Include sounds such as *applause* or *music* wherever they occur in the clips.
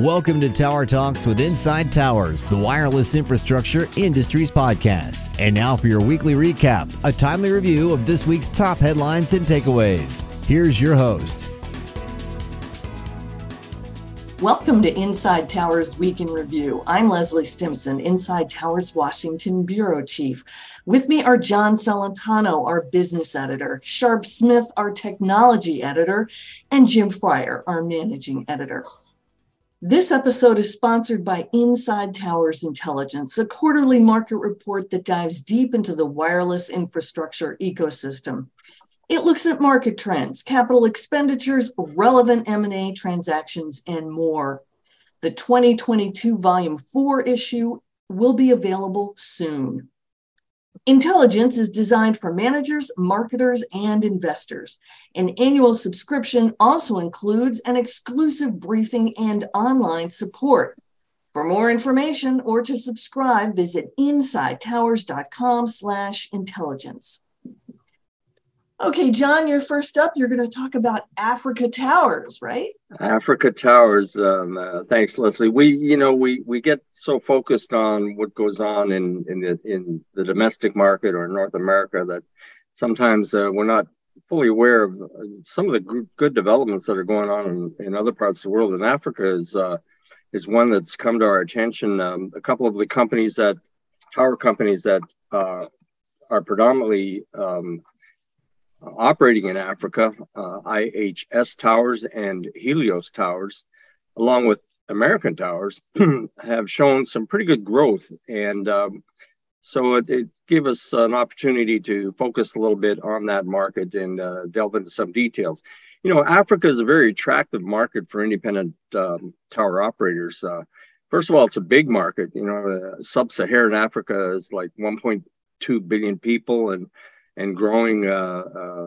Welcome to Tower Talks with Inside Towers, the wireless infrastructure industries podcast. And now for your weekly recap, a timely review of this week's top headlines and takeaways. Here's your host. Welcome to Inside Towers Week in Review. I'm Leslie Stimson, Inside Towers Washington Bureau Chief. With me are John Celentano, our business editor, Sharp Smith, our technology editor, and Jim Fryer, our managing editor. This episode is sponsored by Inside Towers Intelligence, a quarterly market report that dives deep into the wireless infrastructure ecosystem. It looks at market trends, capital expenditures, relevant M&A transactions, and more. The 2022 Volume 4 issue will be available soon. Intelligence is designed for managers, marketers, and investors. An annual subscription also includes an exclusive briefing and online support. For more information or to subscribe, visit insidetowers.com/intelligence. Okay, John, you're first up. You're going to talk about Africa Towers, right? Africa Towers. Um, uh, thanks, Leslie. We, you know, we we get so focused on what goes on in in the in the domestic market or North America that sometimes uh, we're not fully aware of uh, some of the good developments that are going on in, in other parts of the world. And Africa is uh, is one that's come to our attention. Um, a couple of the companies that tower companies that uh, are predominantly um, operating in Africa, uh, IHS Towers and Helios Towers, along with American Towers, *clears throat* have shown some pretty good growth. And um, so it, it, gave us an opportunity to focus a little bit on that market and uh, delve into some details. You know, Africa is a very attractive market for independent um, tower operators. Uh, first of all, it's a big market. You know, uh, sub-Saharan Africa is like 1.2 billion people, and and growing uh, uh,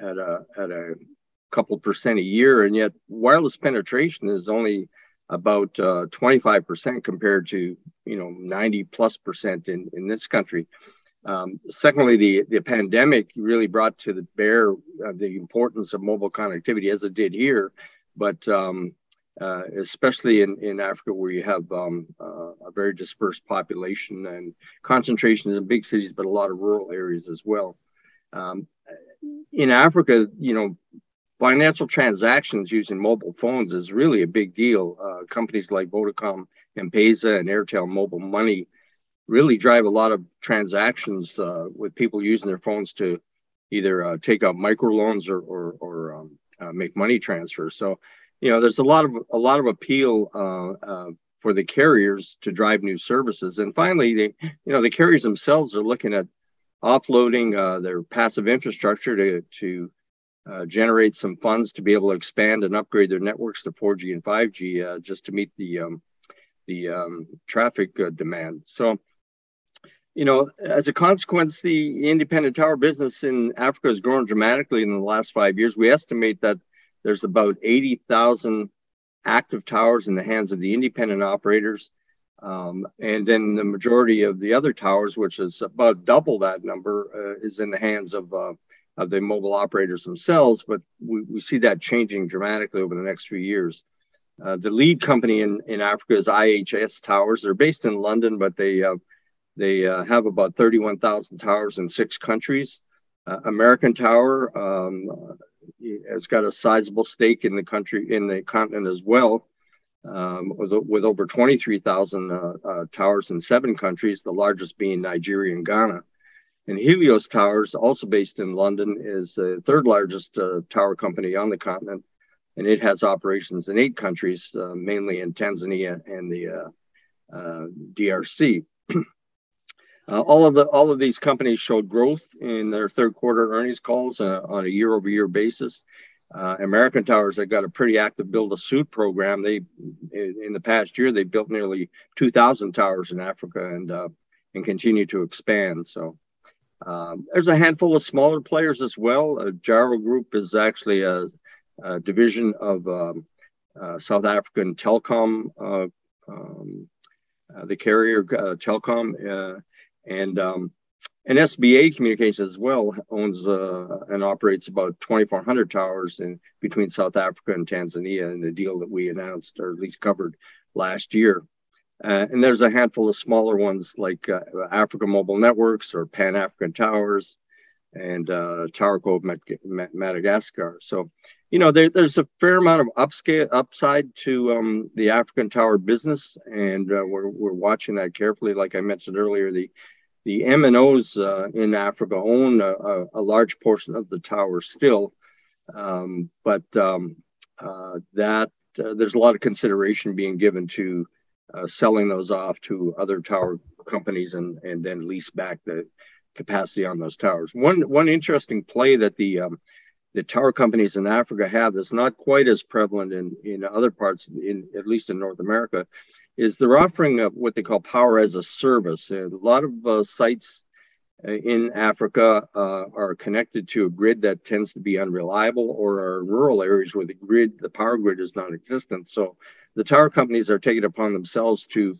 at a at a couple percent a year, and yet wireless penetration is only about uh, 25% compared to you know 90 plus percent in in this country. Um, secondly, the the pandemic really brought to the bear uh, the importance of mobile connectivity as it did here, but um, uh, especially in, in Africa where you have um, uh, a very dispersed population and concentrations in big cities, but a lot of rural areas as well. Um, in Africa, you know, financial transactions using mobile phones is really a big deal. Uh, companies like Vodacom, M-Pesa, and Airtel Mobile Money really drive a lot of transactions uh, with people using their phones to either uh, take out microloans or, or, or um, make money transfers. So you know, there's a lot of a lot of appeal uh, uh, for the carriers to drive new services. And finally, they, you know, the carriers themselves are looking at offloading uh, their passive infrastructure to to uh, generate some funds to be able to expand and upgrade their networks to 4G and 5G uh, just to meet the um, the um, traffic uh, demand. So. You know, as a consequence, the independent tower business in Africa has grown dramatically in the last five years. We estimate that there's about 80,000 active towers in the hands of the independent operators. Um, and then the majority of the other towers, which is about double that number, uh, is in the hands of, uh, of the mobile operators themselves. But we, we see that changing dramatically over the next few years. Uh, the lead company in, in Africa is IHS Towers. They're based in London, but they uh, they uh, have about 31,000 towers in six countries. Uh, American Tower um, has got a sizable stake in the country, in the continent as well, um, with, with, over 23,000 uh, uh, towers in seven countries, the largest being Nigeria and Ghana. And Helios Towers, also based in London, is the third largest uh, tower company on the continent, and it has operations in eight countries, uh, mainly in Tanzania and the uh, DRC. *clears throat* Uh, all of the all of these companies showed growth in their third quarter earnings calls uh, on a year over year basis. Uh, American Towers have got a pretty active build a suit program. They in, in, the past year they built nearly 2,000 towers in Africa and uh, and continue to expand. So um, there's a handful of smaller players as well. Uh, Jaro Group is actually a, a division of um, uh, South African Telkom, um, the carrier Telkom and um, And SBA Communications as well owns uh, and operates about 2,400 towers in between South Africa and Tanzania in the deal that we announced or at least covered last year. Uh, and there's a handful of smaller ones like uh, Africa Mobile Networks or Pan African Towers and uh, TowerCo Madagascar. So, you know, there, there's a fair amount of upscale upside to um, the African tower business, and uh, we're, we're watching that carefully. Like I mentioned earlier, the the MNOs uh, in Africa own a, a, large portion of the tower still, um, but um, uh, that uh, there's a lot of consideration being given to uh, selling those off to other tower companies and and then lease back the capacity on those towers. One one interesting play that the um, the tower companies in Africa have that's not quite as prevalent in in other parts, in at least in North America, is they're offering a, what they call power as a service. a lot of uh, sites uh, in Africa uh, are connected to a grid that tends to be unreliable, or are rural areas where the grid, the power grid, is non-existent. So the tower companies are taking upon themselves to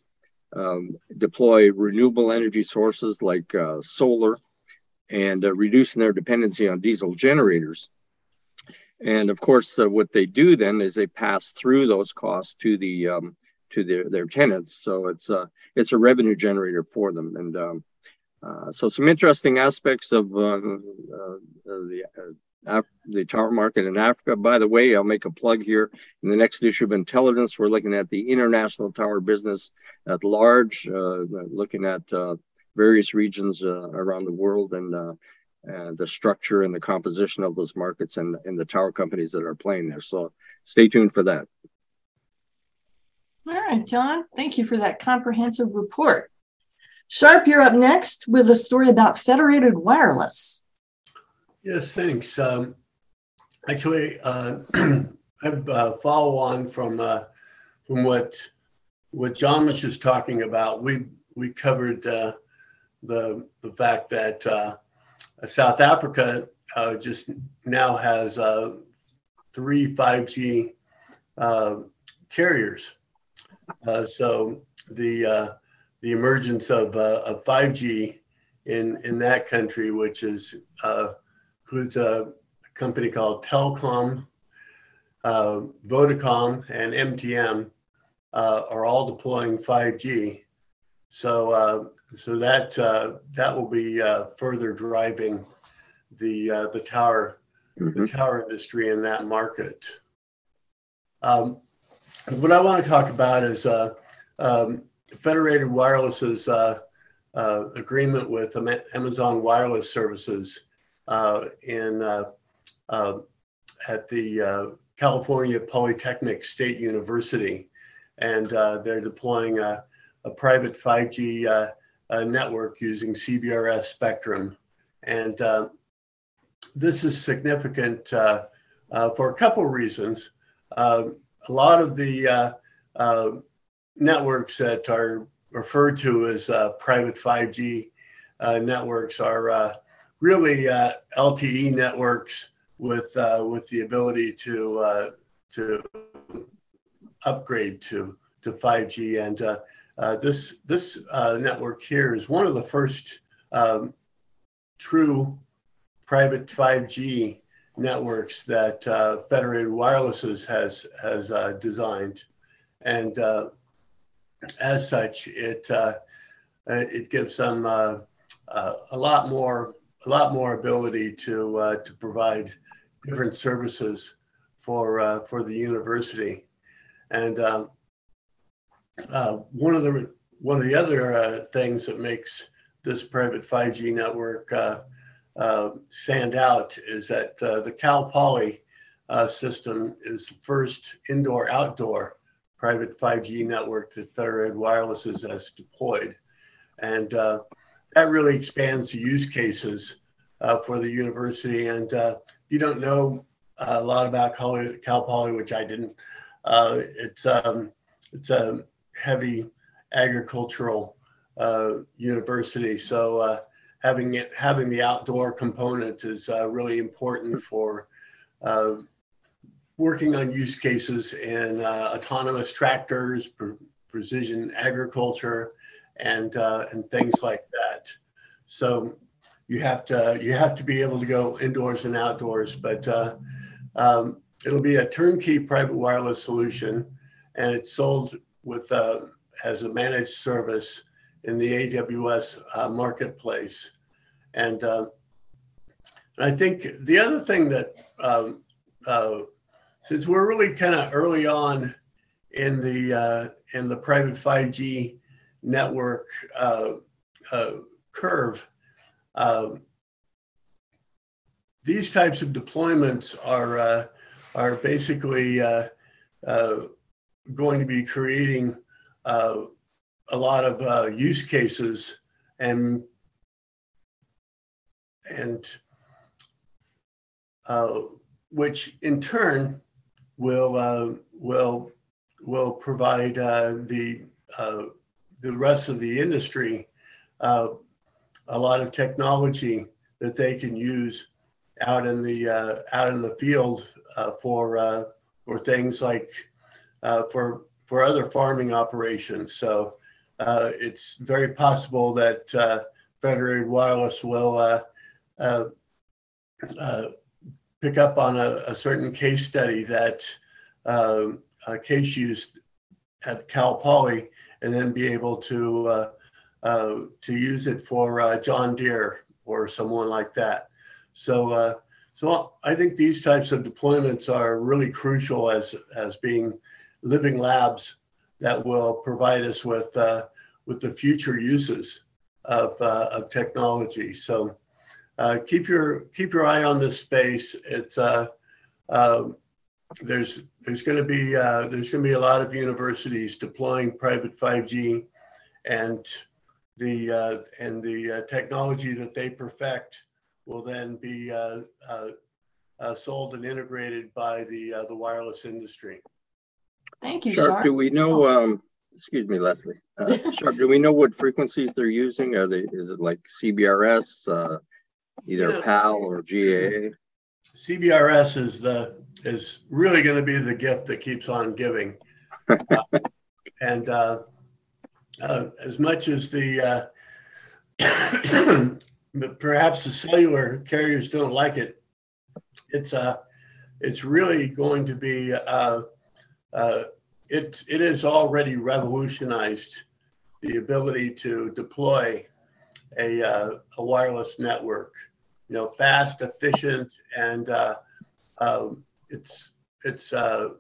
um, deploy renewable energy sources like uh, solar and uh, reducing their dependency on diesel generators. And of course, uh, what they do then is they pass through those costs to the um, to their, their tenants. So it's a it's a revenue generator for them. And um, uh, so some interesting aspects of uh, uh, the the tower market in Africa. By the way, I'll make a plug here. In the next issue of Intelligence, we're looking at the international tower business at large, uh, looking at uh, various regions uh, around the world and, uh, and, the structure and the composition of those markets and, and the tower companies that are playing there. So stay tuned for that. Right, John, thank you for that comprehensive report. Sharp, you're up next with a story about Federated Wireless. Yes, thanks. Um, actually, uh, *clears throat* I've uh, follow on from uh, from what what John was just talking about. We we covered uh, the the fact that uh, South Africa uh, just now has uh, three 5G uh, carriers. Uh, so the uh, the emergence of of 5G in in that country, which is includes a company called Telkom, uh, Vodacom, and uh, are all deploying 5G. So, uh, so that uh, that will be uh, further driving the uh, the tower mm-hmm. the tower industry in that market. Um, what I want to talk about is um, Federated Wireless's agreement with Amazon Wireless Services uh, in uh, uh, at the California Polytechnic State University, and they're deploying a, a private 5G network using CBRS spectrum, and this is significant uh, uh, for a couple reasons. Uh, a lot of the networks that are referred to as private 5G networks are really uh, LTE networks with uh, with the ability to uh, to upgrade to to 5G. And uh, uh, this this uh, network here is one of the first um, true private 5G networks that Federated Wireless has has designed, and as such, it it gives them a lot more a lot more ability to uh, to provide different services for uh, for the university. And uh, one of the one of the other uh, things that makes this private 5G network uh, uh, stand out is that the Cal Poly system is the first indoor-outdoor private 5G network that Federated Wireless has deployed, and that really expands the use cases uh, for the university. And uh, if you don't know a lot about Cal, Poly, which I didn't, uh, it's um, it's a heavy agricultural uh, university. So uh, having it having the outdoor component is uh, really important for working on use cases in autonomous tractors, pre- precision agriculture, and and things like that. So you have to you have to be able to go indoors and outdoors. But uh, um, it'll be a turnkey private wireless solution, and it's sold with uh, as a managed service in the AWS uh, marketplace. And uh, I think the other thing that um, uh, since we're really kind of early on in the uh, in the private 5G network uh, uh, curve, um, these types of deployments are are basically going to be creating a lot of use cases and and which in turn will uh, will will provide uh, the uh, the rest of the industry uh, a lot of technology that they can use out in the uh, out in the field uh, for for things like for for other farming operations. So it's very possible that Federated Wireless will pick up on a, a certain case study that uh, case used at Cal Poly and then be able to uh, uh, to use it for uh, John Deere or someone like that. So uh, so I think these types of deployments are really crucial as as being living labs that will provide us with uh, with the future uses of, of technology. So uh, keep your keep your eye on this space. It's uh, uh, there's there's going to be uh, there's going to be a lot of universities deploying private 5G, and the uh, and the uh, technology that they perfect will then be sold and integrated by the the wireless industry. Thank you, Sharp. Sharp. Do we know? Um, excuse me, Leslie. *laughs* Sharp. Do we know what frequencies they're using? Are they? Is it like CBRS? either yeah. PAL or GAA? CBRS is the is really going to be the gift that keeps on giving, uh, *laughs* and uh, uh, as much as the uh, *coughs* perhaps the cellular carriers don't like it, it's uh it's really going to be uh, uh, it it has already revolutionized the ability to deploy a, uh, a wireless network. You know, fast, efficient, and uh, uh, it's it's uh,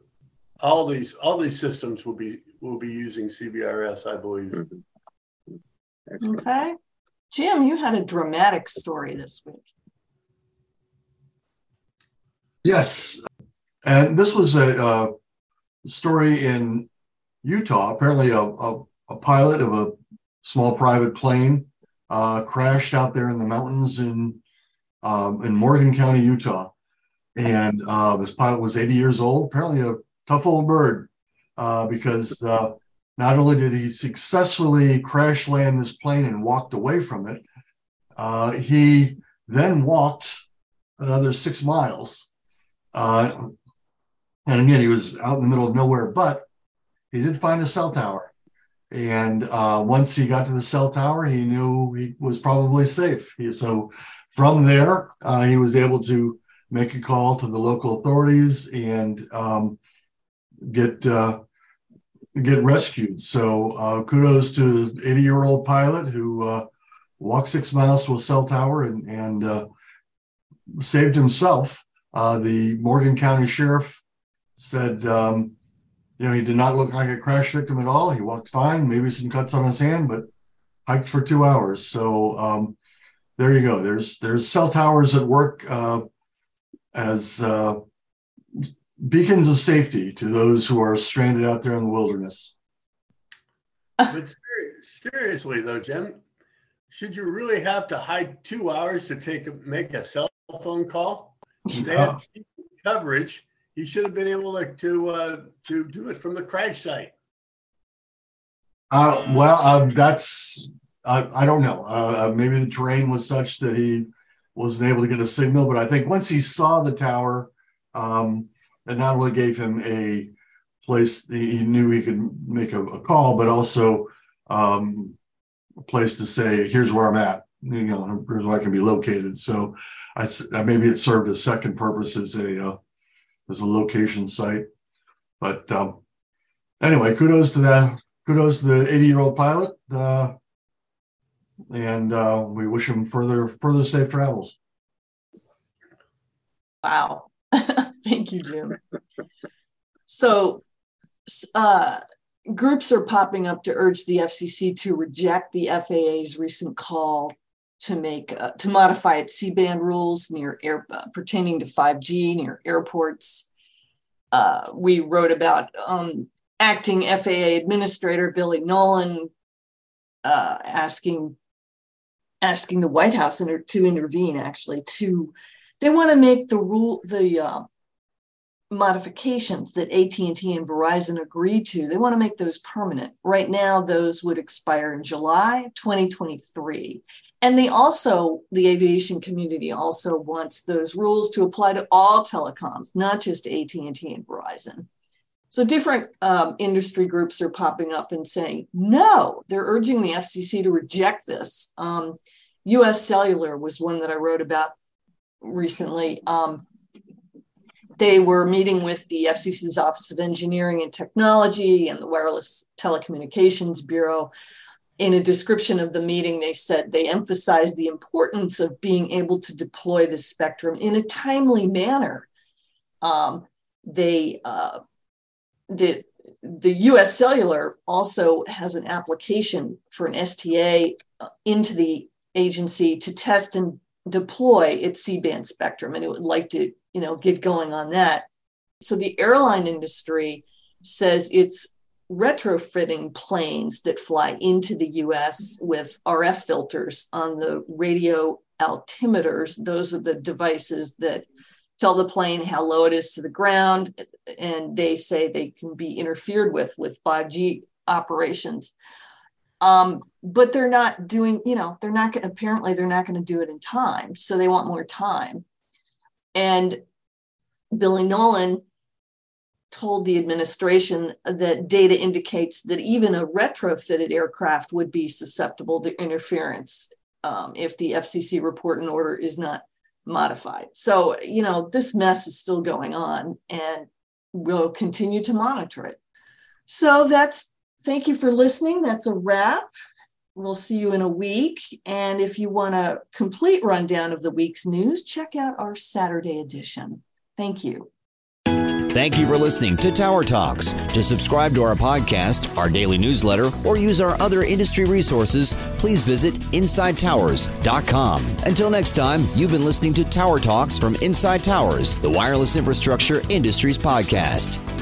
all these all these systems will be will be using CBRS, I believe. Mm-hmm. Okay, Jim, you had a dramatic story this week. Yes, and this was a, a story in Utah. Apparently, a, a, a pilot of a small private plane uh, crashed out there in the mountains in um, in Morgan County, Utah, and uh, this pilot was 80 years old. Apparently, a tough old bird uh, because uh, not only did he successfully crash land this plane and walked away from it, uh, he then walked another six miles. And again, he was out in the middle of nowhere, but he did find a cell tower. And uh, once he got to the cell tower, he knew he was probably safe. He, so from there, uh, he was able to make a call to the local authorities and um, get uh, get rescued. So uh, kudos to the 80 year old pilot who uh, walked six miles to a cell tower and, and uh, saved himself. the Morgan County Sheriff said um, you know, he did not look like a crash victim at all. He walked fine, maybe some cuts on his hand, but hiked for two hours. So um, there you go. There's there's cell towers at work uh, as uh, beacons of safety to those who are stranded out there in the wilderness. But seriously, though, Jim, should you really have to hike two hours to take a, make a cell phone call? They have coverage he should have been able to to, uh, to do it from the crash site. Uh, well, uh, that's I, I don't know. Uh, uh, maybe the terrain was such that he wasn't able to get a signal. But I think once he saw the tower, um, it not only gave him a place he knew he could make a, a call, but also um, a place to say, "Here's where I'm at," you know, here's where I can be located. So I uh, maybe it served a second purpose as a uh, as a location site. But um, anyway, kudos to that. Kudos to the 80 year old pilot, uh, and uh, we wish him further further safe travels. Wow, *laughs* thank you, Jim. So, uh, groups are popping up to urge the FCC to reject the FAA's recent call to make uh, to modify its C-band rules near air uh, pertaining to 5G near airports. Uh, we wrote about um, acting FAA administrator Billy Nolen uh, asking asking the White House inter- to intervene. Actually, to they want to make the rule the uh, modifications that AT&T and Verizon agreed to, they want to make those permanent. Right now, those would expire in July 2023. And they also, the aviation community also wants those rules to apply to all telecoms, not just AT&T and Verizon. So different um, industry groups are popping up and saying, no, they're urging the FCC to reject this. Um, US Cellular was one that I wrote about recently. Um, they were meeting with the FCC's Office of Engineering and Technology and the Wireless Telecommunications Bureau. In a description of the meeting, they said they emphasized the importance of being able to deploy the spectrum in a timely manner. Um, they uh, the the U.S. Cellular also has an application for an STA uh, into the agency to test and deploy its C-band spectrum, and it would like to you know, get going on that. So the airline industry says it's retrofitting planes that fly into the US with RF filters on the radio altimeters. Those are the devices that tell the plane how low it is to the ground. And they say they can be interfered with with 5G operations. Um, but they're not doing, you know, they're not going apparently they're not going to do it in time. So they want more time. And Billy Nolen told the administration that data indicates that even a retrofitted aircraft would be susceptible to interference um, if the FCC report and order is not modified. So, you know, this mess is still going on and we'll continue to monitor it. So that's thank you for listening. That's a wrap. We'll see you in a week. And if you want a complete rundown of the week's news, check out our Saturday edition. Thank you. Thank you for listening to Tower Talks. To subscribe to our podcast, our daily newsletter, or use our other industry resources, please visit InsideTowers.com. Until next time, you've been listening to Tower Talks from Inside Towers, the wireless infrastructure industries podcast.